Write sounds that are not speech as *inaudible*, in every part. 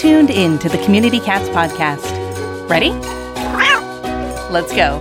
tuned in to the Community Cats podcast. Ready? Let's go.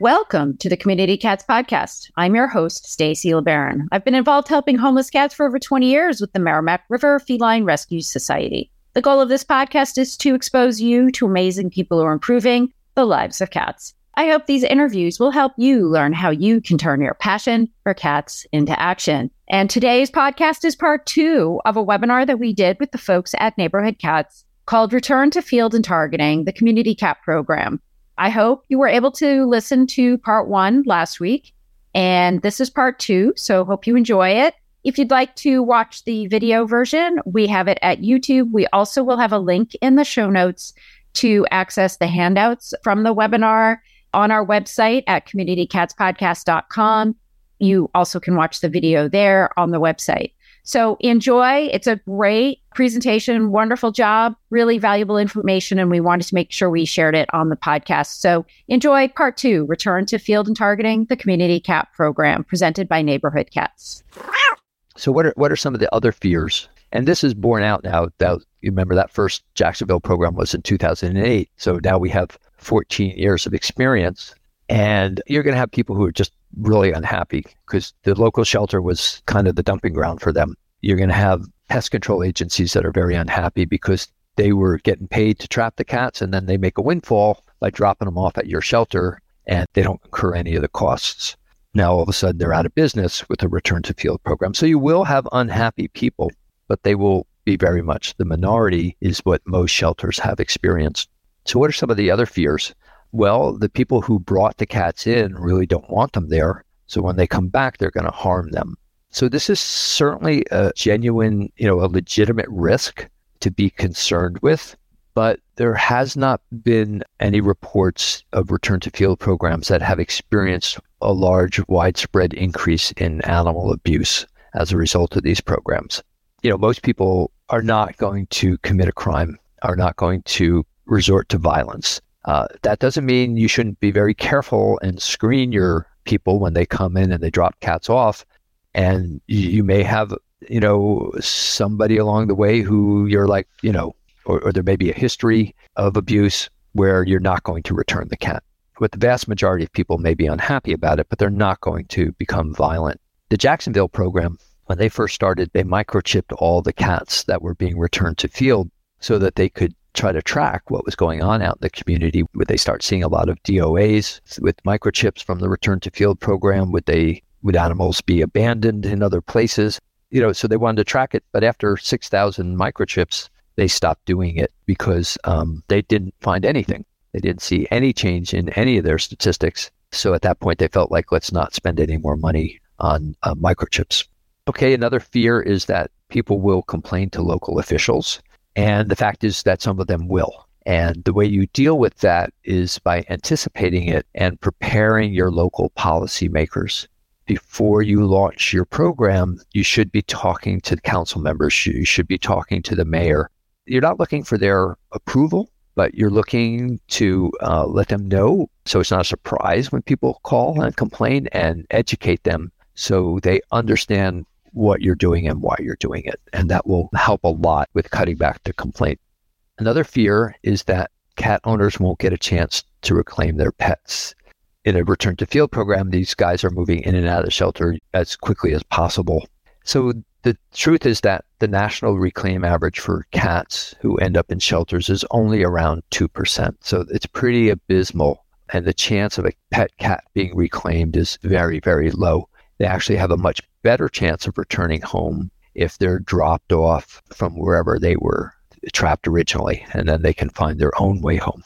Welcome to the Community Cats podcast. I'm your host, Stacy LeBaron. I've been involved helping homeless cats for over 20 years with the Merrimack River Feline Rescue Society. The goal of this podcast is to expose you to amazing people who are improving the lives of cats. I hope these interviews will help you learn how you can turn your passion for cats into action. And today's podcast is part two of a webinar that we did with the folks at Neighborhood Cats called Return to Field and Targeting, the Community Cat Program. I hope you were able to listen to part one last week. And this is part two. So hope you enjoy it. If you'd like to watch the video version, we have it at YouTube. We also will have a link in the show notes to access the handouts from the webinar on our website at communitycatspodcast.com. You also can watch the video there on the website. So enjoy. It's a great presentation. Wonderful job. Really valuable information. And we wanted to make sure we shared it on the podcast. So enjoy part two Return to Field and Targeting, the Community Cat Program, presented by Neighborhood Cats. So, what are, what are some of the other fears? And this is borne out now. That, you remember that first Jacksonville program was in 2008. So now we have 14 years of experience. And you're going to have people who are just really unhappy because the local shelter was kind of the dumping ground for them. You're going to have pest control agencies that are very unhappy because they were getting paid to trap the cats and then they make a windfall by dropping them off at your shelter and they don't incur any of the costs. Now all of a sudden they're out of business with a return to field program. So you will have unhappy people, but they will be very much the minority is what most shelters have experienced. So what are some of the other fears? Well, the people who brought the cats in really don't want them there. So when they come back, they're going to harm them. So this is certainly a genuine, you know, a legitimate risk to be concerned with. But there has not been any reports of return to field programs that have experienced a large, widespread increase in animal abuse as a result of these programs. You know, most people are not going to commit a crime, are not going to resort to violence. Uh, that doesn't mean you shouldn't be very careful and screen your people when they come in and they drop cats off. And you, may have, you know, somebody along the way who you're like, you know, or, or there may be a history of abuse where you're not going to return the cat. But the vast majority of people may be unhappy about it, but they're not going to become violent. The Jacksonville program, when they first started, they microchipped all the cats that were being returned to field so that they could try to track what was going on out in the community. Would they start seeing a lot of DOAs with microchips from the return to field program? Would they would animals be abandoned in other places? You know, so they wanted to track it. But after 6,000 microchips, they stopped doing it because um, they didn't find anything. They didn't see any change in any of their statistics. So at that point, they felt like, let's not spend any more money on uh, microchips. Okay, another fear is that people will complain to local officials. And the fact is that some of them will. And the way you deal with that is by anticipating it and preparing your local policymakers. Before you launch your program, you should be talking to the council members. You should be talking to the mayor. You're not looking for their approval, but you're looking to uh, let them know so it's not a surprise when people call and complain and educate them so they understand what you're doing and why you're doing it. And that will help a lot with cutting back the complaint. Another fear is that cat owners won't get a chance to reclaim their pets. In a return to field program, these guys are moving in and out of the shelter as quickly as possible. So the truth is that the national reclaim average for cats who end up in shelters is only around 2%. So it's pretty abysmal. And the chance of a pet cat being reclaimed is very, very low they actually have a much better chance of returning home if they're dropped off from wherever they were trapped originally, and then they can find their own way home.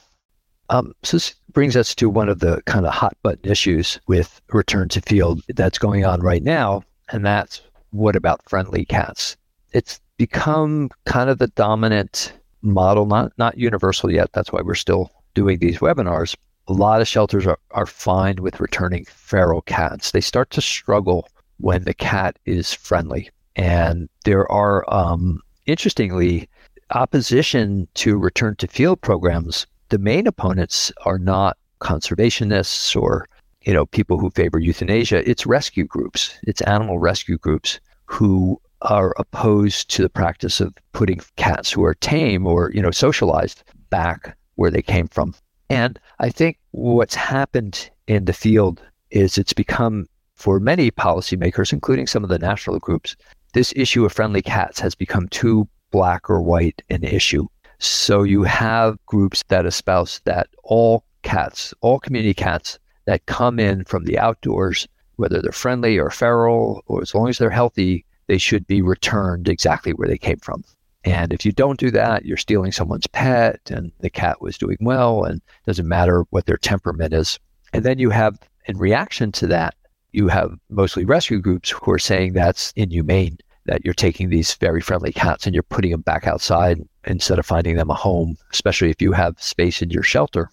Um, so this brings us to one of the kind of hot button issues with return to field that's going on right now, and that's what about friendly cats? It's become kind of the dominant model, not not universal yet. That's why we're still doing these webinars, a lot of shelters are, are fine with returning feral cats. They start to struggle when the cat is friendly. And there are, um, interestingly, opposition to return to field programs. The main opponents are not conservationists or you know people who favor euthanasia. It's rescue groups. It's animal rescue groups who are opposed to the practice of putting cats who are tame or, you know, socialized back where they came from. And I think what's happened in the field is it's become for many policymakers, including some of the national groups, this issue of friendly cats has become too black or white an issue. So you have groups that espouse that all cats, all community cats that come in from the outdoors, whether they're friendly or feral, or as long as they're healthy, they should be returned exactly where they came from. And if you don't do that, you're stealing someone's pet and the cat was doing well and doesn't matter what their temperament is. And then you have, in reaction to that, you have mostly rescue groups who are saying that's inhumane, that you're taking these very friendly cats and you're putting them back outside instead of finding them a home, especially if you have space in your shelter.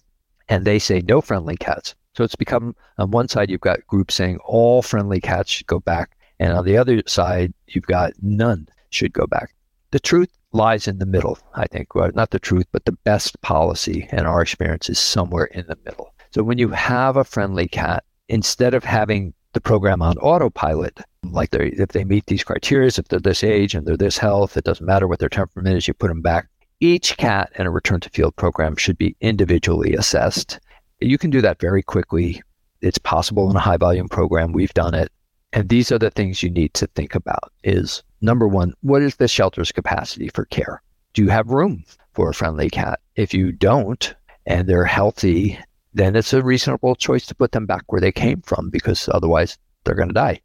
And they say no friendly cats. So it's become on one side, you've got groups saying all friendly cats should go back. And on the other side, you've got none should go back. The truth lies in the middle, I think. Not the truth, but the best policy in our experience is somewhere in the middle. So when you have a friendly cat, instead of having the program on autopilot, like they if they meet these criteria, if they're this age and they're this health, it doesn't matter what their temperament is, you put them back. Each cat in a return to field program should be individually assessed. You can do that very quickly. It's possible in a high volume program. We've done it. And these are the things you need to think about is number one, what is the shelter's capacity for care? Do you have room for a friendly cat? If you don't, and they're healthy, then it's a reasonable choice to put them back where they came from because otherwise they're going to die.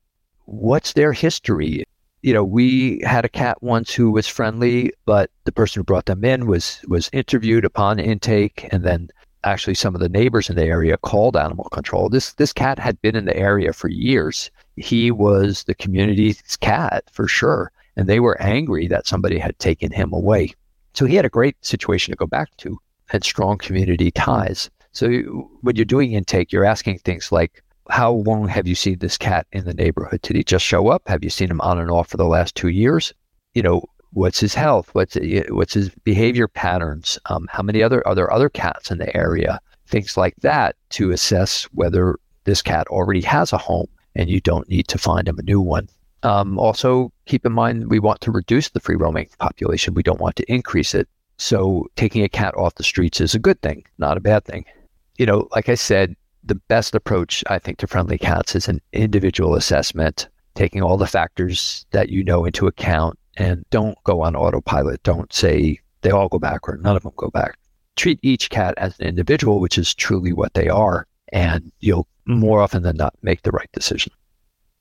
What's their history? You know, we had a cat once who was friendly, but the person who brought them in was was interviewed upon intake and then actually some of the neighbors in the area called animal control. This this cat had been in the area for years he was the community's cat for sure. And they were angry that somebody had taken him away. So he had a great situation to go back to, had strong community ties. So when you're doing intake, you're asking things like, how long have you seen this cat in the neighborhood? Did he just show up? Have you seen him on and off for the last two years? You know, what's his health? What's what's his behavior patterns? Um, how many other are there other cats in the area? Things like that to assess whether this cat already has a home and you don't need to find them a new one. Um, also, keep in mind we want to reduce the free roaming population. We don't want to increase it. So, taking a cat off the streets is a good thing, not a bad thing. You know, like I said, the best approach, I think, to friendly cats is an individual assessment, taking all the factors that you know into account, and don't go on autopilot. Don't say they all go back or none of them go back. Treat each cat as an individual, which is truly what they are, and you'll more often than not make the right decision.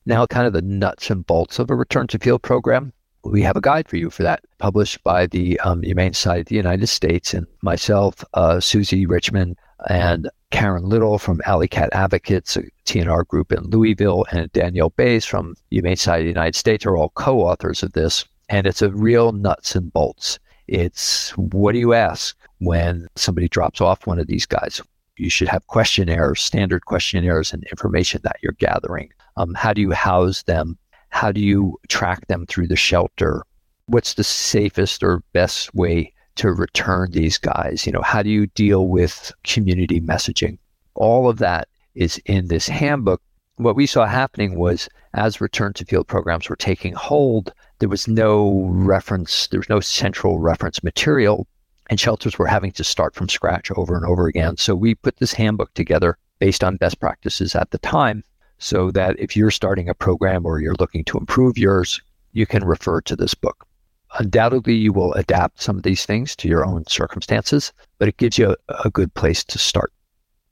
Now, kind of the nuts and bolts of a return to field program. We have a guide for you for that, published by the um, Humane Society of the United States and myself, uh, Susie Richmond, and Karen Little from Alley Cat Advocates, a TNR group in Louisville, and Danielle Bays from Humane Society of the United States are all co-authors of this. And it's a real nuts and bolts. It's what do you ask when somebody drops off one of these guys? You should have questionnaires, standard questionnaires, and information that you're gathering. Um, how do you house them? How do you track them through the shelter? What's the safest or best way to return these guys? You know, how do you deal with community messaging? All of that is in this handbook. What we saw happening was as return to field programs were taking hold, there was no reference, there was no central reference material and shelters were having to start from scratch over and over again. So we put this handbook together based on best practices at the time so that if you're starting a program or you're looking to improve yours, you can refer to this book. Undoubtedly, you will adapt some of these things to your own circumstances, but it gives you a, a good place to start.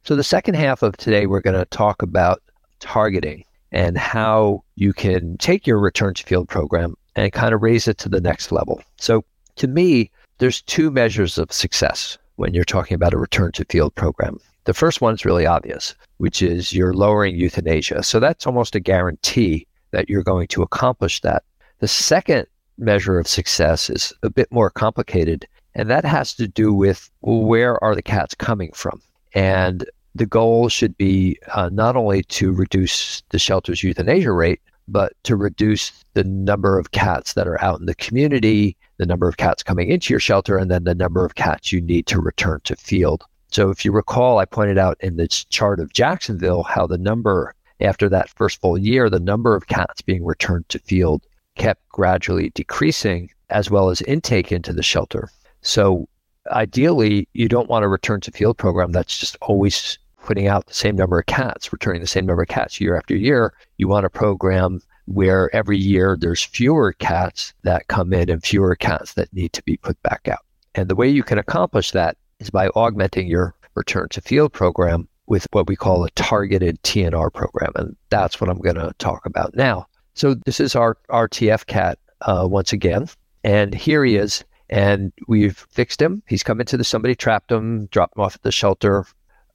So, the second half of today, we're going to talk about targeting and how you can take your return to field program and kind of raise it to the next level. So, to me, there's two measures of success when you're talking about a return to field program. The first one's really obvious, which is you're lowering euthanasia. So that's almost a guarantee that you're going to accomplish that. The second measure of success is a bit more complicated, and that has to do with where are the cats coming from? And the goal should be uh, not only to reduce the shelter's euthanasia rate, but to reduce the number of cats that are out in the community, the number of cats coming into your shelter, and then the number of cats you need to return to field. So if you recall, I pointed out in this chart of Jacksonville how the number after that first full year, the number of cats being returned to field kept gradually decreasing, as well as intake into the shelter. So ideally, you don't want a return to field program that's just always putting out the same number of cats, returning the same number of cats year after year. You want a program where every year there's fewer cats that come in and fewer cats that need to be put back out. And the way you can accomplish that is by augmenting your return to field program with what we call a targeted TNR program. And that's what I'm going to talk about now. So this is our RTF cat uh, once again. And here he is. And we've fixed him. He's come into the, somebody trapped him, dropped him off at the shelter.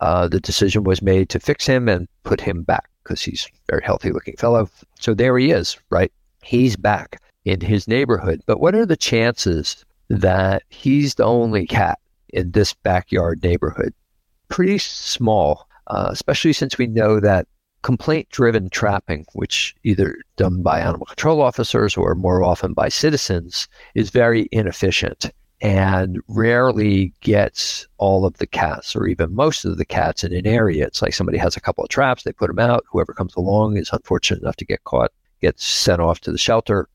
Uh, the decision was made to fix him and put him back because he's a very healthy looking fellow. So there he is, right? He's back in his neighborhood. But what are the chances that he's the only cat in this backyard neighborhood? Pretty small, uh, especially since we know that complaint driven trapping, which either done by animal control officers or more often by citizens, is very inefficient and rarely gets all of the cats or even most of the cats in an area. It's like somebody has a couple of traps, they put them out. Whoever comes along is unfortunate enough to get caught, gets sent off to the shelter.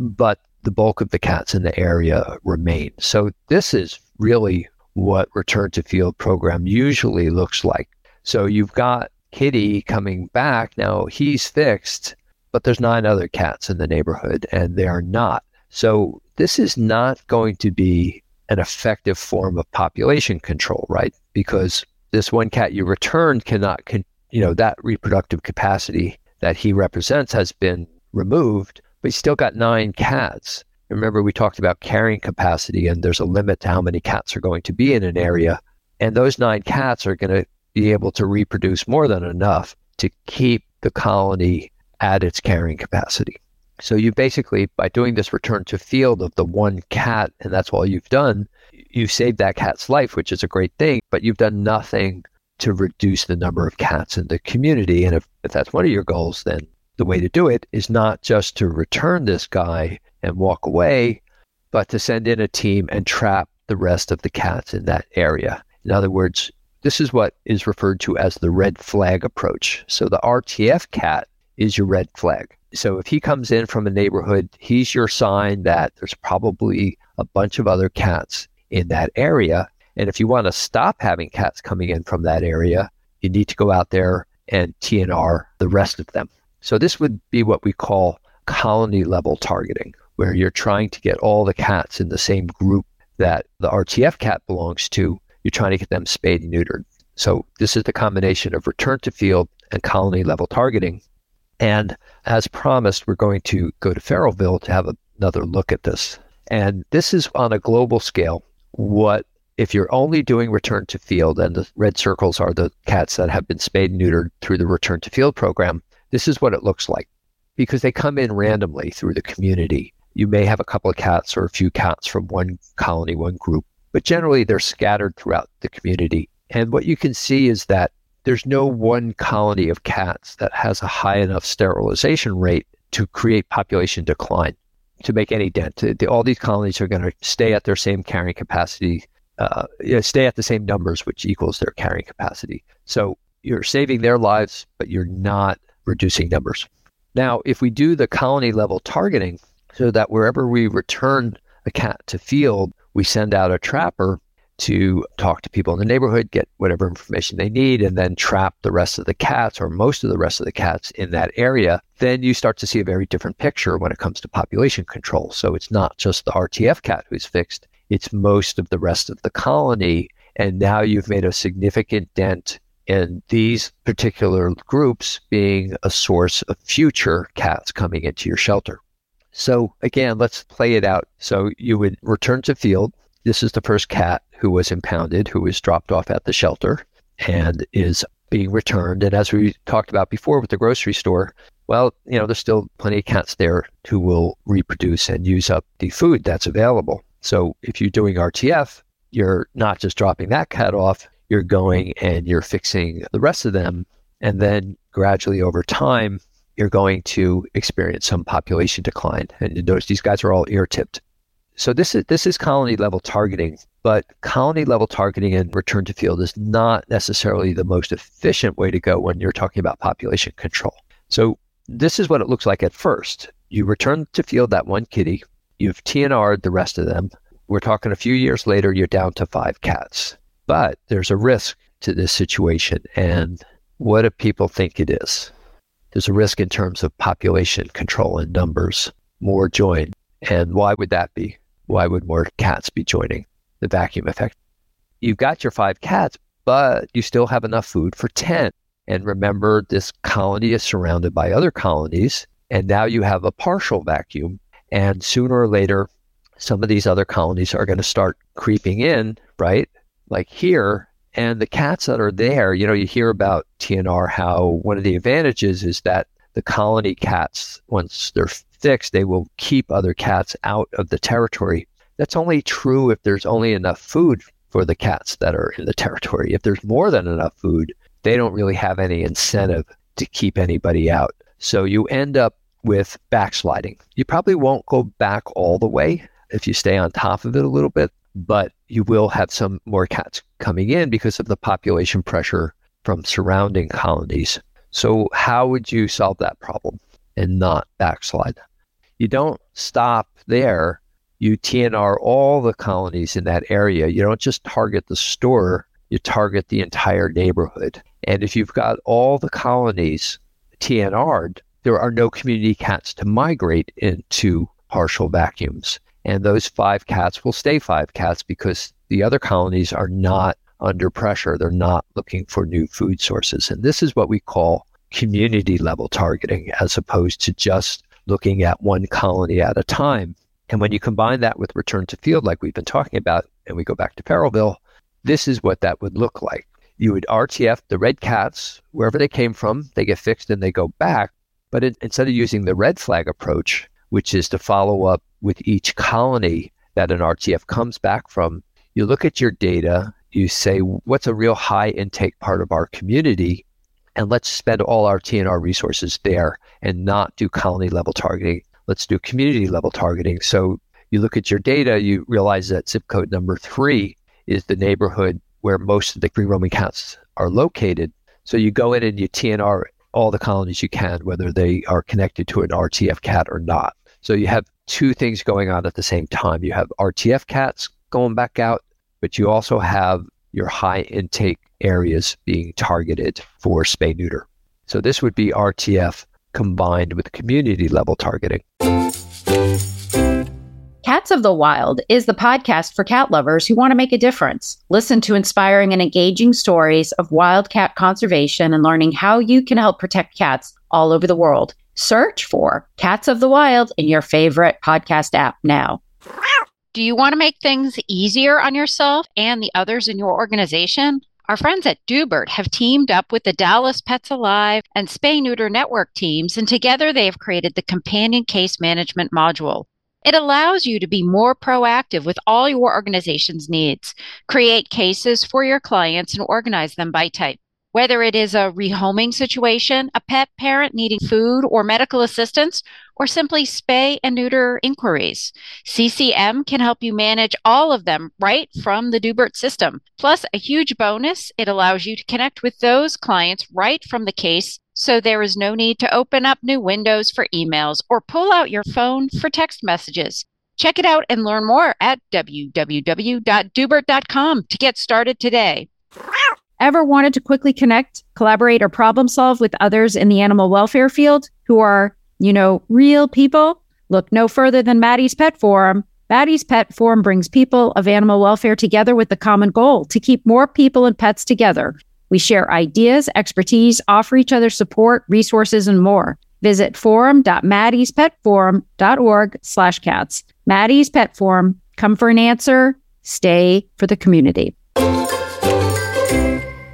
But the bulk of the cats in the area remain. So this is really what return to field program usually looks like. So you've got Kitty coming back. Now he's fixed, but there's nine other cats in the neighborhood and they are not. So this is not going to be an effective form of population control, right? Because this one cat you returned cannot, con- you know, that reproductive capacity that he represents has been removed, but he's still got nine cats. Remember, we talked about carrying capacity, and there's a limit to how many cats are going to be in an area. And those nine cats are going to be able to reproduce more than enough to keep the colony at its carrying capacity. So you basically, by doing this return to field of the one cat, and that's all you've done, you've saved that cat's life, which is a great thing, but you've done nothing to reduce the number of cats in the community. And if, if that's one of your goals, then the way to do it is not just to return this guy and walk away, but to send in a team and trap the rest of the cats in that area. In other words, this is what is referred to as the red flag approach. So the RTF cat is your red flag. So if he comes in from a neighborhood, he's your sign that there's probably a bunch of other cats in that area. And if you want to stop having cats coming in from that area, you need to go out there and TNR the rest of them. So this would be what we call colony level targeting, where you're trying to get all the cats in the same group that the RTF cat belongs to you're trying to get them spayed and neutered. So this is the combination of return to field and colony level targeting. And as promised, we're going to go to Feralville to have another look at this. And this is on a global scale. What if you're only doing return to field, and the red circles are the cats that have been spayed and neutered through the return to field program, this is what it looks like because they come in randomly through the community. You may have a couple of cats or a few cats from one colony, one group but generally they're scattered throughout the community. And what you can see is that there's no one colony of cats that has a high enough sterilization rate to create population decline to make any dent. All these colonies are going to stay at their same carrying capacity, uh, stay at the same numbers, which equals their carrying capacity. So you're saving their lives, but you're not reducing numbers. Now, if we do the colony level targeting so that wherever we return a cat to field, we send out a trapper to talk to people in the neighborhood, get whatever information they need, and then trap the rest of the cats or most of the rest of the cats in that area, then you start to see a very different picture when it comes to population control. So it's not just the RTF cat who's fixed, it's most of the rest of the colony. And now you've made a significant dent in these particular groups being a source of future cats coming into your shelter. So again, let's play it out. So you would return to field. This is the first cat who was impounded, who was dropped off at the shelter and is being returned. And as we talked about before with the grocery store, well, you know, there's still plenty of cats there who will reproduce and use up the food that's available. So if you're doing RTF, you're not just dropping that cat off, you're going and you're fixing the rest of them. And then gradually over time, you're going to experience some population decline. And you notice these guys are all ear tipped. So this is this is colony level targeting, but colony level targeting and return to field is not necessarily the most efficient way to go when you're talking about population control. So this is what it looks like at first. You return to field that one kitty, you've TNR'd the rest of them. We're talking a few years later, you're down to five cats. But there's a risk to this situation. And what do people think it is? There's a risk in terms of population control and numbers, more join. And why would that be? Why would more cats be joining the vacuum effect? You've got your five cats, but you still have enough food for 10. And remember, this colony is surrounded by other colonies. And now you have a partial vacuum. And sooner or later, some of these other colonies are going to start creeping in, right? Like here. And the cats that are there, you know, you hear about TNR how one of the advantages is that the colony cats, once they're fixed, they will keep other cats out of the territory. That's only true if there's only enough food for the cats that are in the territory. If there's more than enough food, they don't really have any incentive to keep anybody out. So you end up with backsliding. You probably won't go back all the way if you stay on top of it a little bit, but you will have some more cats coming in because of the population pressure from surrounding colonies. So, how would you solve that problem and not backslide? You don't stop there. You TNR all the colonies in that area. You don't just target the store, you target the entire neighborhood. And if you've got all the colonies TNR'd, there are no community cats to migrate into partial vacuums. And those five cats will stay five cats because the other colonies are not under pressure. They're not looking for new food sources. And this is what we call community level targeting as opposed to just looking at one colony at a time. And when you combine that with return to field, like we've been talking about, and we go back to Feralville, this is what that would look like. You would RTF the red cats, wherever they came from, they get fixed and they go back. But it, instead of using the red flag approach, which is to follow up with each colony that an RTF comes back from, you look at your data, you say, what's a real high intake part of our community? And let's spend all our TNR resources there and not do colony level targeting. Let's do community level targeting. So you look at your data, you realize that zip code number three is the neighborhood where most of the free roaming cats are located. So you go in and you TNR all the colonies you can, whether they are connected to an RTF cat or not. So you have two things going on at the same time. You have RTF cats going back out, but you also have your high intake areas being targeted for spay neuter. So this would be RTF combined with community level targeting. Cats of the Wild is the podcast for cat lovers who want to make a difference. Listen to inspiring and engaging stories of wildcat conservation and learning how you can help protect cats all over the world. Search for Cats of the Wild in your favorite podcast app now. Do you want to make things easier on yourself and the others in your organization? Our friends at Doobert have teamed up with the Dallas Pets Alive and Spay Neuter Network teams, and together they have created the Companion Case Management Module. It allows you to be more proactive with all your organization's needs, create cases for your clients, and organize them by type. Whether it is a rehoming situation, a pet parent needing food or medical assistance, or simply spay and neuter inquiries, CCM can help you manage all of them right from the Doobert system. Plus, a huge bonus, it allows you to connect with those clients right from the case so there is no need to open up new windows for emails or pull out your phone for text messages. Check it out and learn more at www.doobert.com to get started today. Ever wanted to quickly connect, collaborate, or problem solve with others in the animal welfare field who are, you know, real people? Look no further than Maddie's Pet Forum. Maddie's Pet Forum brings people of animal welfare together with the common goal to keep more people and pets together. We share ideas, expertise, offer each other support, resources, and more. Visit forum.maddiespetforum.org slash cats. Maddie's Pet Forum. Come for an answer. Stay for the community.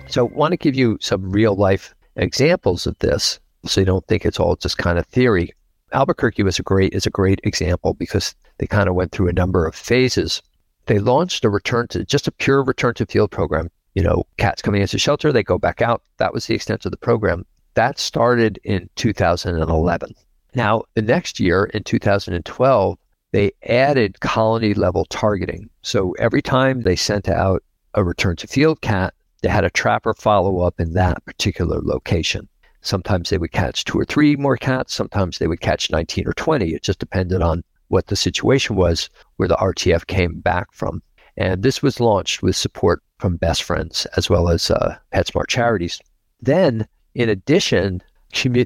So, want to give you some real life examples of this, so you don't think it's all just kind of theory. Albuquerque was a great is a great example because they kind of went through a number of phases. They launched a return to just a pure return to field program. You know, cats coming into shelter, they go back out. That was the extent of the program. That started in 2011. Now, the next year in 2012, they added colony level targeting. So every time they sent out a return to field cat, they had a trapper follow up in that particular location. Sometimes they would catch two or three more cats. Sometimes they would catch 19 or 20. It just depended on what the situation was where the RTF came back from. And this was launched with support from Best Friends as well as uh, PetSmart Charities. Then, in addition,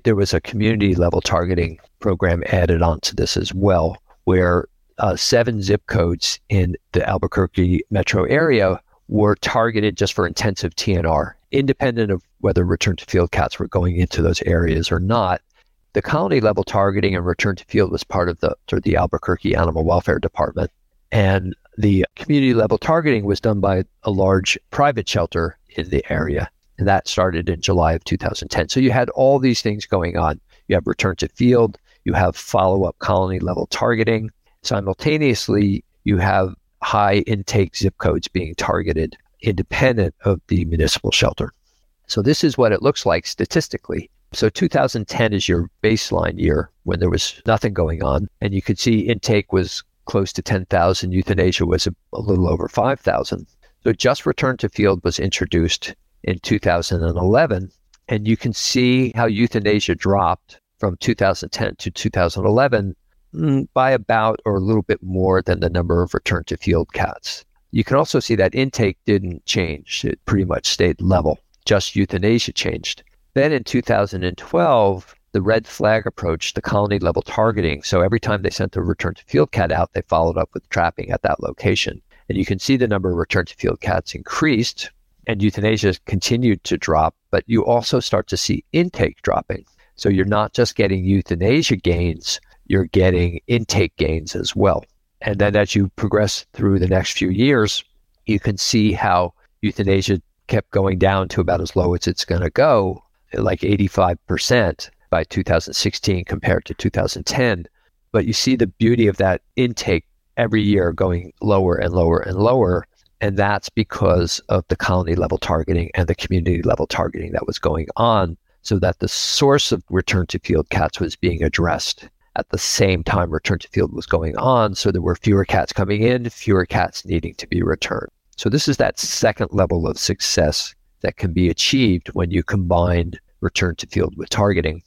there was a community level targeting program added onto this as well, where uh, seven zip codes in the Albuquerque metro area were targeted just for intensive TNR, independent of whether return to field cats were going into those areas or not. The colony level targeting and return to field was part of the, of the Albuquerque Animal Welfare Department. And the community level targeting was done by a large private shelter in the area. And that started in July of 2010. So you had all these things going on. You have return to field, you have follow up colony level targeting. Simultaneously, you have high intake zip codes being targeted independent of the municipal shelter. So this is what it looks like statistically. So 2010 is your baseline year when there was nothing going on. And you could see intake was close to 10,000. Euthanasia was a, a little over 5,000. So just return to field was introduced in 2011. And you can see how euthanasia dropped from 2010 to 2011 mm, Mm, by about or a little bit more than the number of return to field cats. You can also see that intake didn't change. It pretty much stayed level. Just euthanasia changed. Then in 2012, the red flag approach, the colony level targeting. So every time they sent a return to field cat out, they followed up with trapping at that location. And you can see the number of return to field cats increased and euthanasia continued to drop, but you also start to see intake dropping. So you're not just getting euthanasia gains, you're getting intake gains as well. And then as you progress through the next few years, you can see how euthanasia kept going down to about as low as it's going to go, like 85% by 2016 compared to 2010. But you see the beauty of that intake every year going lower and lower and lower. And that's because of the colony level targeting and the community level targeting that was going on, so that the source of return to field cats was being addressed at the same time return to field was going on. So there were fewer cats coming in, fewer cats needing to be returned. So this is that second level of success that can be achieved when you combine return to field with targeting.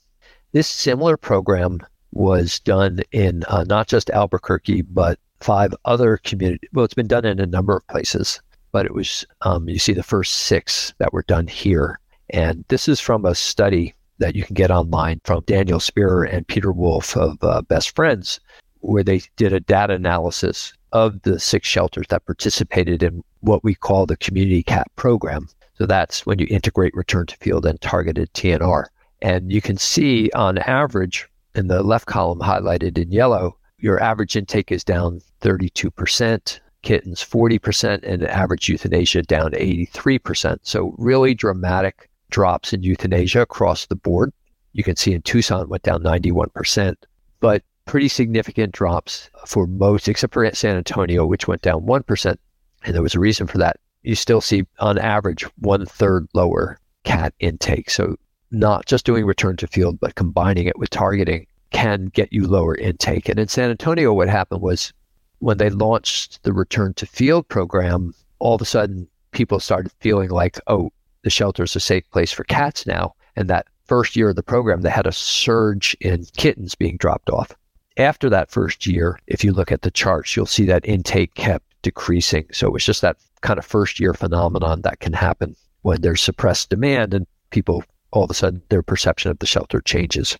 This similar program was done in uh, not just Albuquerque, but five other communities. Well, it's been done in a number of places, but it was, um, you see the first six that were done here. And this is from a study that you can get online from Daniel Spearer and Peter Wolf of uh, Best Friends, where they did a data analysis of the six shelters that participated in what we call the community cat program. So that's when you integrate return to field and targeted TNR. And you can see on average in the left column highlighted in yellow, your average intake is down 32%, kittens 40%, and average euthanasia down 83%. So really dramatic drops in euthanasia across the board. You can see in Tucson went down 91%, but pretty significant drops for most, except for San Antonio, which went down 1%. And there was a reason for that. You still see on average one third lower cat intake. So not just doing return to field, but combining it with targeting can get you lower intake. And in San Antonio, what happened was when they launched the return to field program, all of a sudden people started feeling like, oh, the shelter is a safe place for cats now. And that first year of the program, they had a surge in kittens being dropped off. After that first year, if you look at the charts, you'll see that intake kept decreasing. So it was just that kind of first year phenomenon that can happen when there's suppressed demand and people all of a sudden their perception of the shelter changes.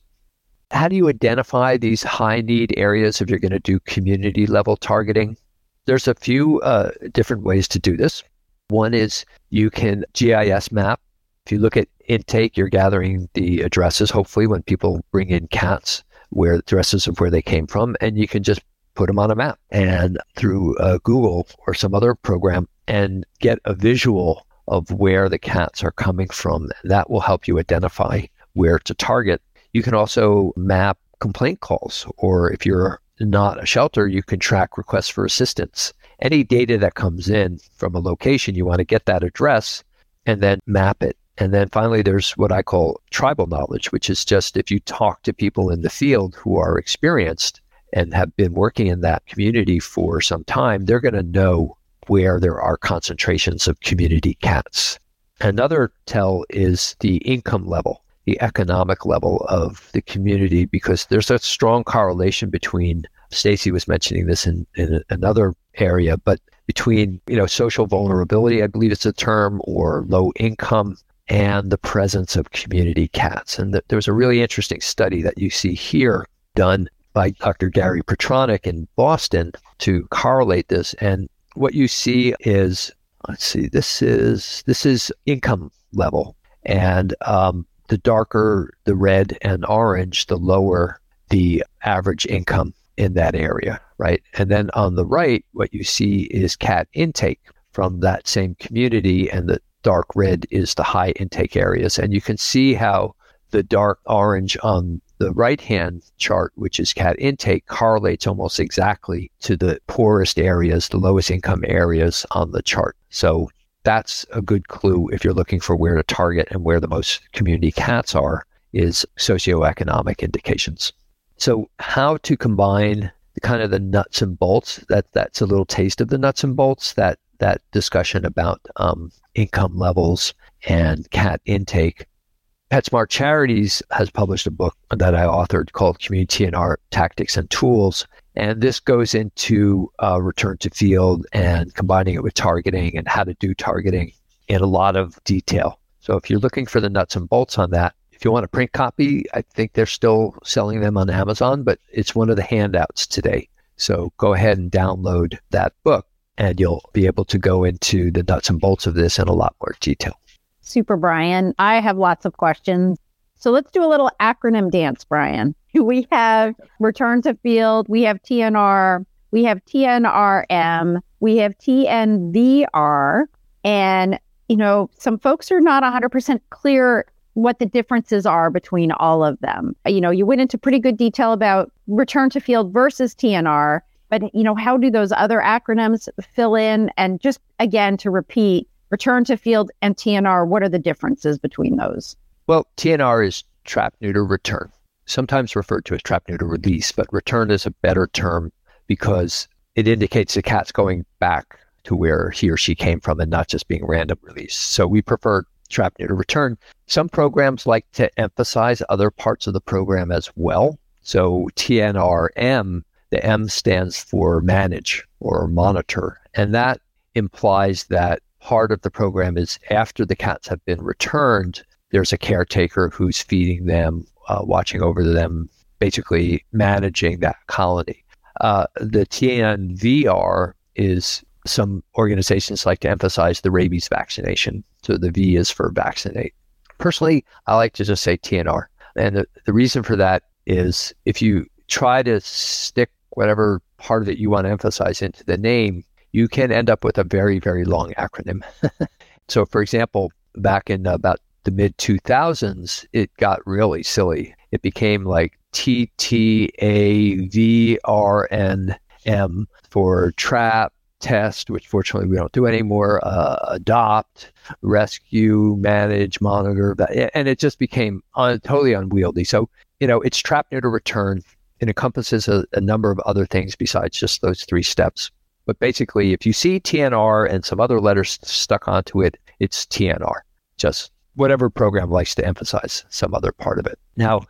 How do you identify these high need areas if you're going to do community level targeting? There's a few uh, different ways to do this. One is you can GIS map. If you look at intake, you're gathering the addresses, hopefully, when people bring in cats, where addresses of where they came from, and you can just put them on a map and through uh, Google or some other program and get a visual of where the cats are coming from. That will help you identify where to target. You can also map complaint calls, or if you're not a shelter, you can track requests for assistance. Any data that comes in from a location, you want to get that address and then map it. And then finally, there's what I call tribal knowledge, which is just if you talk to people in the field who are experienced and have been working in that community for some time, they're going to know where there are concentrations of community cats. Another tell is the income level. the economic level of the community because there's a strong correlation between Stacy was mentioning this in, in another area, but between you know social vulnerability, I believe it's a term, or low income, and the presence of community cats. And th- there was a really interesting study that you see here done by Dr. Gary Patronek in Boston to correlate this. And what you see is, let's see, this is this is income level, and um, the darker the red and orange, the lower the average income in that area, right? And then on the right, what you see is cat intake from that same community, and the dark red is the high intake areas. And you can see how the dark orange on the right hand chart, which is cat intake, correlates almost exactly to the poorest areas, the lowest income areas on the chart. So that's a good clue if you're looking for where to target and where the most community cats are is socioeconomic indications. So how to combine the kind of the nuts and bolts that that's a little taste of the nuts and bolts that that discussion about um, income levels and cat intake. PetSmart Charities has published a book that I authored called Community TNR Tactics and Tools. And this goes into uh, return to field and combining it with targeting and how to do targeting in a lot of detail. So if you're looking for the nuts and bolts on that, if you want a print copy, I think they're still selling them on Amazon, but it's one of the handouts today. So go ahead and download that book and you'll be able to go into the nuts and bolts of this in a lot more detail. Super, Bryan. I have lots of questions. So let's do a little acronym dance, Bryan. *laughs* We have return to field, we have TNR, we have TNRM, we have TNVR, and you know, some folks are not 100% clear what the differences are between all of them. Uh, you know, you went into pretty good detail about return to field versus TNR, but you know, how do those other acronyms fill in? And just again to repeat, return to field and TNR, what are the differences between those? Well, TNR is trap neuter return, sometimes referred to as trap neuter release, but return is a better term because it indicates the cat's going back to where he or she came from and not just being random release. So we prefer trap neuter return. Some programs like to emphasize other parts of the program as well. So TNRM, the M stands for manage or monitor. And that implies that part of the program is after the cats have been returned, there's a caretaker who's feeding them, uh, watching over them, basically managing that colony. Uh, the TNVR is some organizations like to emphasize the rabies vaccination. So the V is for vaccinate. Personally, I like to just say TNR. And the, the reason for that is if you try to stick whatever part of it you want to emphasize into the name, you can end up with a very, very long acronym. *laughs* so, for example, back in about the mid 2000s, it got really silly. It became like TTAVRNM for trap, test, which fortunately we don't do anymore, uh, adopt, rescue, manage, monitor, and it just became un- totally unwieldy. So, you know, it's trap neuter return. It encompasses a, a number of other things besides just those three steps. But basically, if you see TNR and some other letters stuck onto it, it's TNR. Just whatever program likes to emphasize some other part of it. Now,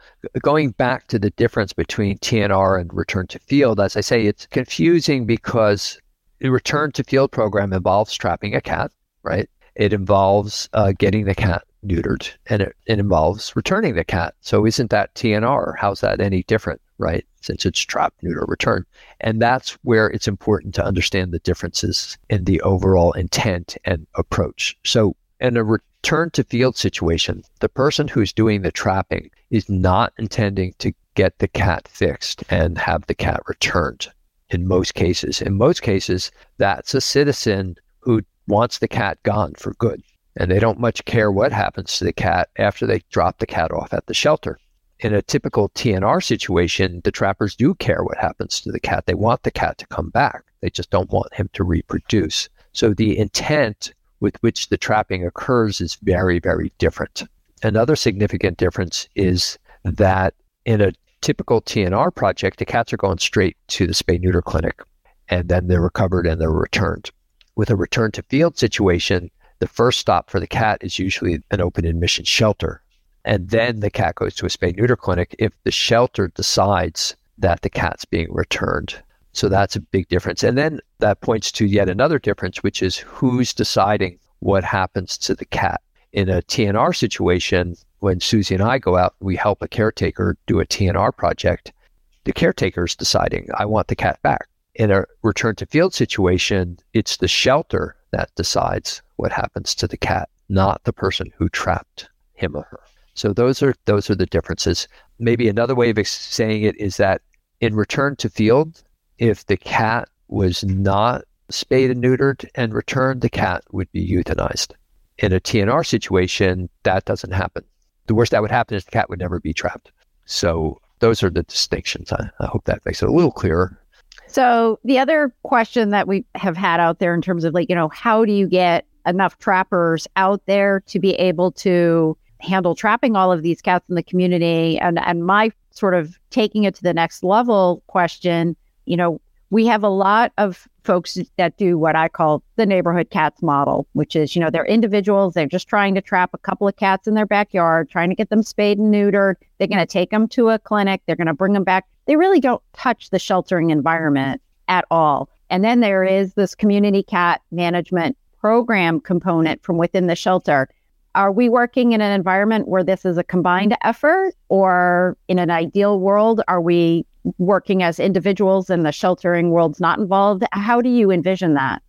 going back to the difference between TNR and return to field, as I say, it's confusing because the return to field program involves trapping a cat, right? It involves uh, getting the cat neutered and it, it involves returning the cat. So isn't that TNR? How's that any different, right? Since it's trap, neuter, return. And that's where it's important to understand the differences in the overall intent and approach. So in a return to field situation, the person who's doing the trapping is not intending to get the cat fixed and have the cat returned in most cases. In most cases, that's a citizen who wants the cat gone for good. And they don't much care what happens to the cat after they drop the cat off at the shelter. In a typical TNR situation, the trappers do care what happens to the cat. They want the cat to come back. They just don't want him to reproduce. So the intent with which the trapping occurs is very, very different. Another significant difference is that in a typical TNR project, the cats are going straight to the spay neuter clinic and then they're recovered and they're returned. With a return to field situation, the first stop for the cat is usually an open admission shelter. And then the cat goes to a spay neuter clinic if the shelter decides that the cat's being returned. So that's a big difference. And then that points to yet another difference, which is who's deciding what happens to the cat. In a TNR situation, when Susie and I go out, we help a caretaker do a TNR project. The caretaker's deciding, I want the cat back. In a return to field situation, it's the shelter that decides what happens to the cat, not the person who trapped him or her. So those are those are the differences. Maybe another way of saying it is that in return to field, if the cat was not spayed and neutered and returned, the cat would be euthanized. In a TNR situation, that doesn't happen. The worst that would happen is the cat would never be trapped. So those are the distinctions. I, I hope that makes it a little clearer. So the other question that we have had out there in terms of like, you know, how do you get enough trappers out there to be able to handle trapping all of these cats in the community? And and my sort of taking it to the next level question, you know, we have a lot of folks that do what I call the neighborhood cats model, which is, you know, they're individuals. They're just trying to trap a couple of cats in their backyard, trying to get them spayed and neutered. They're going to take them to a clinic. They're going to bring them back. They really don't touch the sheltering environment at all. And then there is this community cat management program component from within the shelter. Are we working in an environment where this is a combined effort, or in an ideal world, are we working as individuals and the sheltering world's not involved? How do you envision that?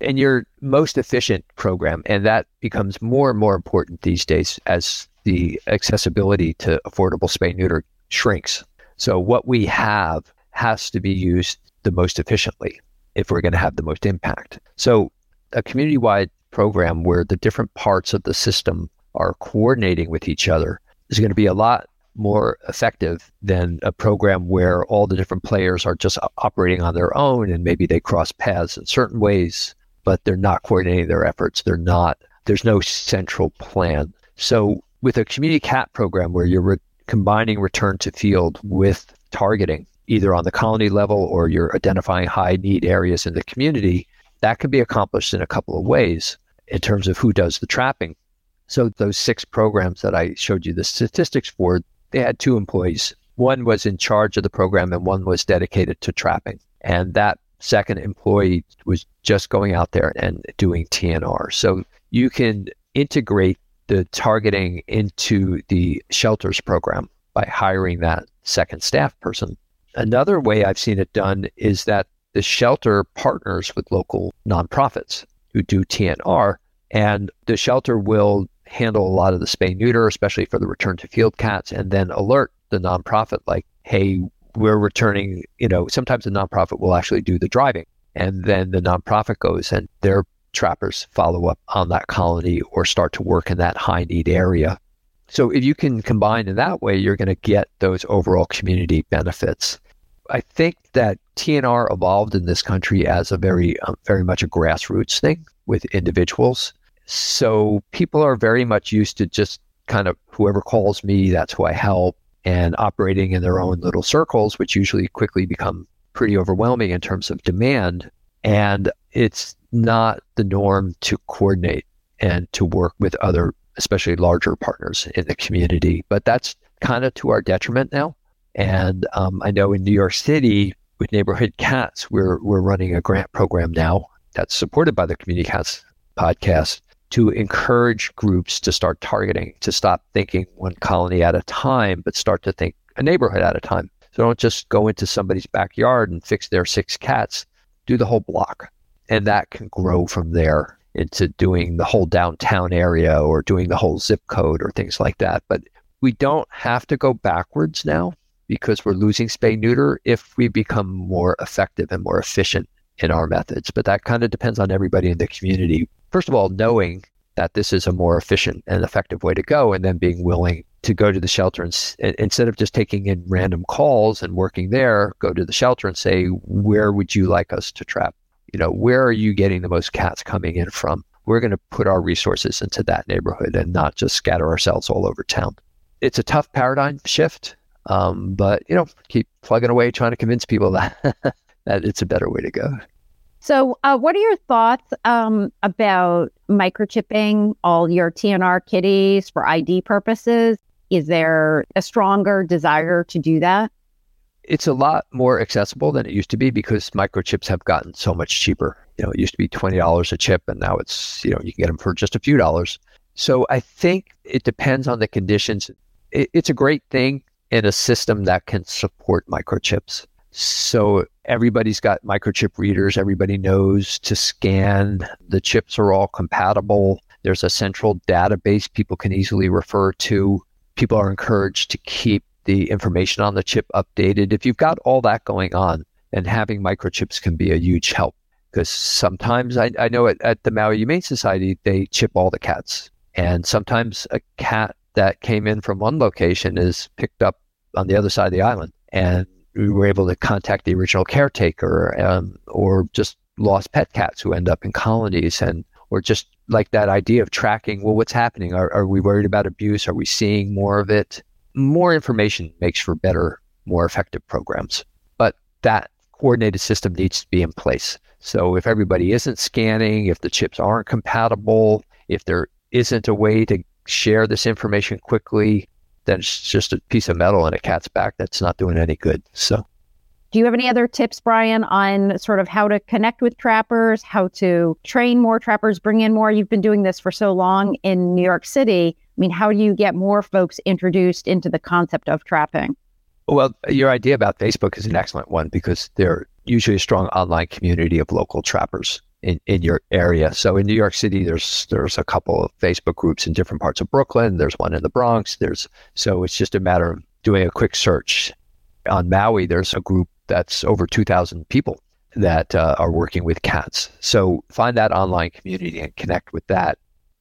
And your most efficient program, and that becomes more and more important these days as the accessibility to affordable spay neuter shrinks. So what we have has to be used the most efficiently if we're going to have the most impact. So a community-wide program where the different parts of the system are coordinating with each other is going to be a lot more effective than a program where all the different players are just operating on their own and maybe they cross paths in certain ways, but they're not coordinating their efforts. They're not, there's no central plan. So with a community cat program where you're re- combining return to field with targeting, either on the colony level or you're identifying high need areas in the community, that can be accomplished in a couple of ways in terms of who does the trapping. So those six programs that I showed you the statistics for, they had two employees. One was in charge of the program and one was dedicated to trapping. And that second employee was just going out there and doing TNR. So you can integrate the targeting into the shelters program by hiring that second staff person. Another way I've seen it done is that the shelter partners with local nonprofits who do TNR, and the shelter will handle a lot of the spay neuter, especially for the return to field cats, and then alert the nonprofit like, hey, we're returning, you know, sometimes the nonprofit will actually do the driving. And then the nonprofit goes and their trappers follow up on that colony or start to work in that high need area. So if you can combine in that way, you're going to get those overall community benefits. I think that TNR evolved in this country as a very, um, very much a grassroots thing with individuals. So people are very much used to just kind of whoever calls me, that's who I help, and operating in their own little circles, which usually quickly become pretty overwhelming in terms of demand. And it's not the norm to coordinate and to work with other, especially larger partners in the community. But that's kind of to our detriment now. And um, I know in New York City with Neighborhood Cats, we're we're running a grant program now that's supported by the Community Cats podcast to encourage groups to start targeting, to stop thinking one colony at a time, but start to think a neighborhood at a time. So don't just go into somebody's backyard and fix their six cats, do the whole block. And that can grow from there into doing the whole downtown area or doing the whole zip code or things like that. But we don't have to go backwards now because we're losing spay neuter if we become more effective and more efficient in our methods. But that kind of depends on everybody in the community first of all, knowing that this is a more efficient and effective way to go, and then being willing to go to the shelter and instead of just taking in random calls and working there, go to the shelter and say, where would you like us to trap? You know, where are you getting the most cats coming in from? We're going to put our resources into that neighborhood and not just scatter ourselves all over town. It's a tough paradigm shift, um, but you know, keep plugging away trying to convince people *laughs* that that it's a better way to go. So, uh, what are your thoughts um, about microchipping all your TNR kitties for ID purposes? Is there a stronger desire to do that? It's a lot more accessible than it used to be because microchips have gotten so much cheaper. You know, it used to be $20 a chip and now it's, you know, you can get them for just a few dollars. So I think it depends on the conditions. It, it's a great thing in a system that can support microchips. So everybody's got microchip readers. Everybody knows to scan. The chips are all compatible. There's a central database people can easily refer to. People are encouraged to keep the information on the chip updated. If you've got all that going on, then having microchips can be a huge help. Because sometimes I, I know at, at the Maui Humane Society, they chip all the cats. And sometimes a cat that came in from one location is picked up on the other side of the island. And we were able to contact the original caretaker um, or just lost pet cats who end up in colonies and or just like that idea of tracking well what's happening? Are, are we worried about abuse? Are we seeing more of it? More information makes for better more effective programs. But that coordinated system needs to be in place. So if everybody isn't scanning if the chips aren't compatible if there isn't a way to share this information quickly then it's just a piece of metal in a cat's back that's not doing any good. So, do you have any other tips, Bryan, on sort of how to connect with trappers, how to train more trappers, bring in more? You've been doing this for so long in New York City. I mean, how do you get more folks introduced into the concept of trapping? Well, your idea about Facebook is an excellent one because they're usually a strong online community of local trappers in, in your area. So in New York City, there's there's a couple of Facebook groups in different parts of Brooklyn. There's one in the Bronx. There's so it's just a matter of doing a quick search. On Maui, there's a group that's over 2,000 people that uh, are working with cats. So find that online community and connect with that.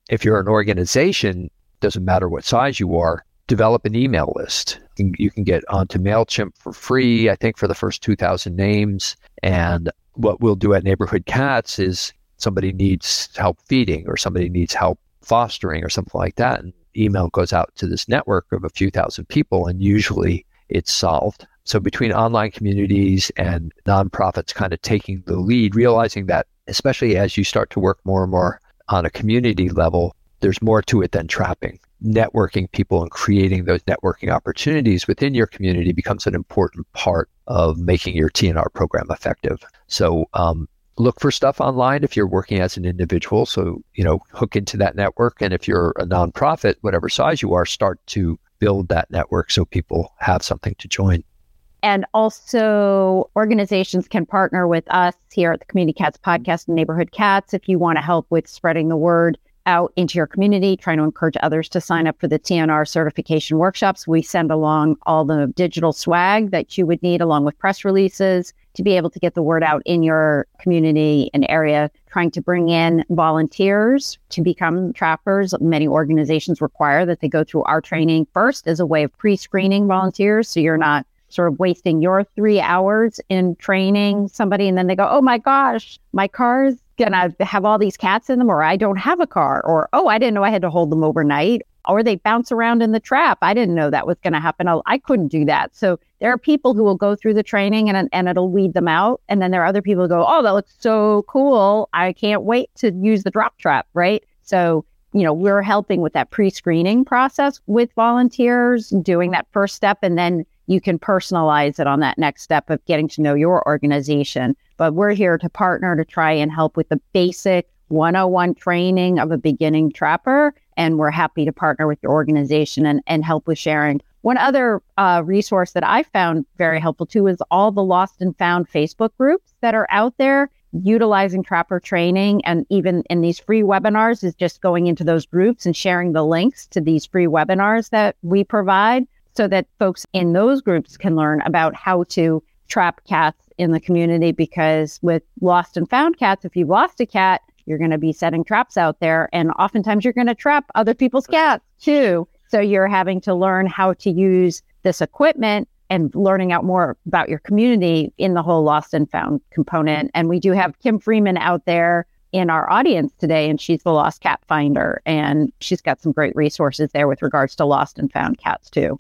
If you're an organization, doesn't matter what size you are, develop an email list. You can get onto MailChimp for free, I think, for the first 2,000 names. And what we'll do at Neighborhood Cats is somebody needs help feeding or somebody needs help fostering or something like that. And email goes out to this network of a few thousand people, and usually it's solved. So between online communities and nonprofits kind of taking the lead, realizing that especially as you start to work more and more on a community level, there's more to it than trapping. Networking people and creating those networking opportunities within your community becomes an important part of making your TNR program effective. So um, look for stuff online if you're working as an individual. So, you know, hook into that network. And if you're a nonprofit, whatever size you are, start to build that network so people have something to join. And also, organizations can partner with us here at the Community Cats Podcast and Neighborhood Cats if you want to help with spreading the word out into your community, trying to encourage others to sign up for the TNR certification workshops. We send along all the digital swag that you would need, along with press releases, to be able to get the word out in your community and area, trying to bring in volunteers to become trappers. Many organizations require that they go through our training first as a way of pre screening volunteers. So you're not sort of wasting your three hours in training somebody and then they go, oh my gosh, my car's gonna have all these cats in them, or I don't have a car, or oh, I didn't know I had to hold them overnight, or they bounce around in the trap. I didn't know that was going to happen. I couldn't do that. So there are people who will go through the training and and it'll weed them out, and then there are other people who go, oh, that looks so cool. I can't wait to use the drop trap, right? So you know, we're helping with that pre-screening process with volunteers, doing that first step, and then you can personalize it on that next step of getting to know your organization. But we're here to partner to try and help with the basic 101 training of a beginning trapper. And we're happy to partner with your organization and, and help with sharing. One other uh, resource that I found very helpful too is all the lost and found Facebook groups that are out there utilizing trapper training and even in these free webinars is just going into those groups and sharing the links to these free webinars that we provide so that folks in those groups can learn about how to trap cats in the community because with lost and found cats, if you've lost a cat, you're going to be setting traps out there. And oftentimes you're going to trap other people's cats too. So you're having to learn how to use this equipment and learning out more about your community in the whole lost and found component. And we do have Kim Freeman out there in our audience today, and she's the lost cat finder. And she's got some great resources there with regards to lost and found cats too.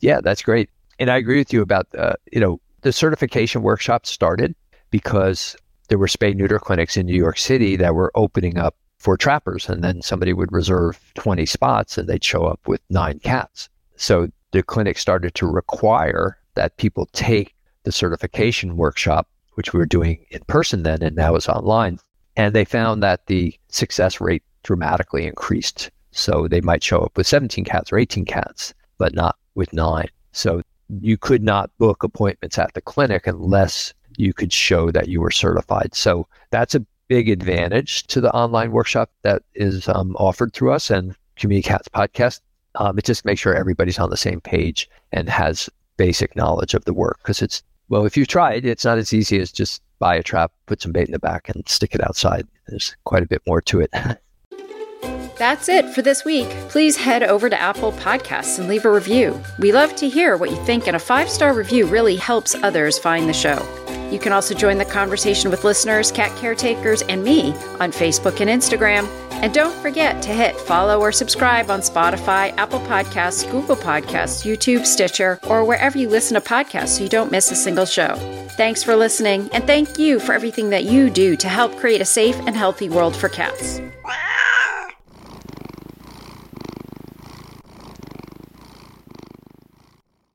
Yeah, that's great. And I agree with you about, uh, you know, the certification workshop started because there were spay neuter clinics in New York City that were opening up for trappers. And then somebody would reserve 20 spots and they'd show up with nine cats. So the clinic started to require that people take the certification workshop, which we were doing in person then and now is online. And they found that the success rate dramatically increased. So they might show up with 17 cats or 18 cats, but not with nine. So you could not book appointments at the clinic unless you could show that you were certified. So that's a big advantage to the online workshop that is um, offered through us and Community Cats podcast. Um, it just makes sure everybody's on the same page and has basic knowledge of the work because it's well, if you it, it's not as easy as just buy a trap, put some bait in the back, and stick it outside. There's quite a bit more to it. *laughs* That's it for this week. Please head over to Apple Podcasts and leave a review. We love to hear what you think, and a five star review really helps others find the show. You can also join the conversation with listeners, cat caretakers, and me on Facebook and Instagram. And don't forget to hit follow or subscribe on Spotify, Apple Podcasts, Google Podcasts, YouTube, Stitcher, or wherever you listen to podcasts so you don't miss a single show. Thanks for listening, and thank you for everything that you do to help create a safe and healthy world for cats.